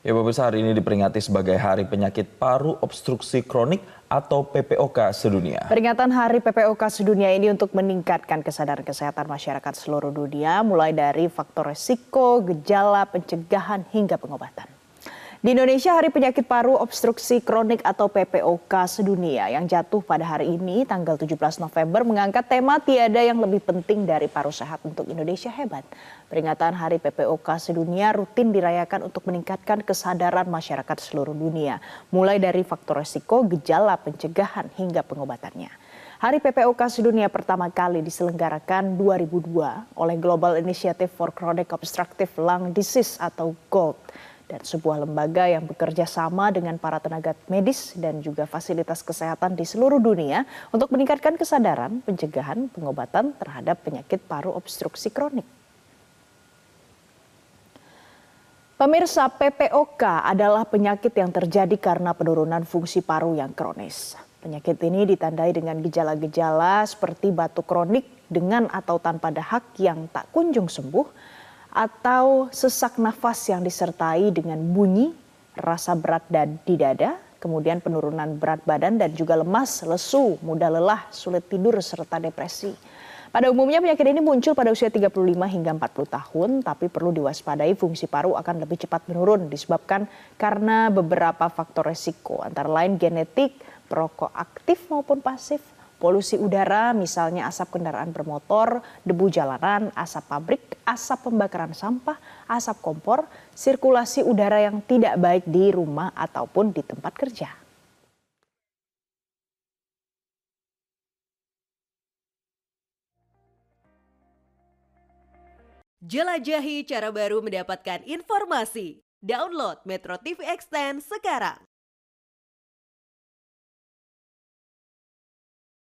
Ya pemirsa hari ini diperingati sebagai Hari Penyakit Paru Obstruksi Kronik atau PPOK sedunia. Peringatan Hari PPOK sedunia ini untuk meningkatkan kesadaran kesehatan masyarakat seluruh dunia mulai dari faktor resiko, gejala, pencegahan hingga pengobatan. Di Indonesia, Hari Penyakit Paru Obstruksi Kronik atau PPOK sedunia yang jatuh pada hari ini, tanggal 17 November, mengangkat tema tiada yang lebih penting dari paru sehat untuk Indonesia hebat. Peringatan Hari PPOK sedunia rutin dirayakan untuk meningkatkan kesadaran masyarakat seluruh dunia, mulai dari faktor resiko, gejala, pencegahan, hingga pengobatannya. Hari PPOK sedunia pertama kali diselenggarakan 2002 oleh Global Initiative for Chronic Obstructive Lung Disease atau GOLD dan sebuah lembaga yang bekerja sama dengan para tenaga medis dan juga fasilitas kesehatan di seluruh dunia untuk meningkatkan kesadaran pencegahan pengobatan terhadap penyakit paru obstruksi kronik. Pemirsa PPOK adalah penyakit yang terjadi karena penurunan fungsi paru yang kronis. Penyakit ini ditandai dengan gejala-gejala seperti batuk kronik dengan atau tanpa dahak yang tak kunjung sembuh, atau sesak nafas yang disertai dengan bunyi, rasa berat dan di dada, kemudian penurunan berat badan dan juga lemas, lesu, mudah lelah, sulit tidur serta depresi. Pada umumnya penyakit ini muncul pada usia 35 hingga 40 tahun, tapi perlu diwaspadai fungsi paru akan lebih cepat menurun disebabkan karena beberapa faktor resiko, antara lain genetik, perokok aktif maupun pasif, Polusi udara misalnya asap kendaraan bermotor, debu jalanan, asap pabrik, asap pembakaran sampah, asap kompor, sirkulasi udara yang tidak baik di rumah ataupun di tempat kerja. Jelajahi cara baru mendapatkan informasi. Download Metro TV Extend sekarang.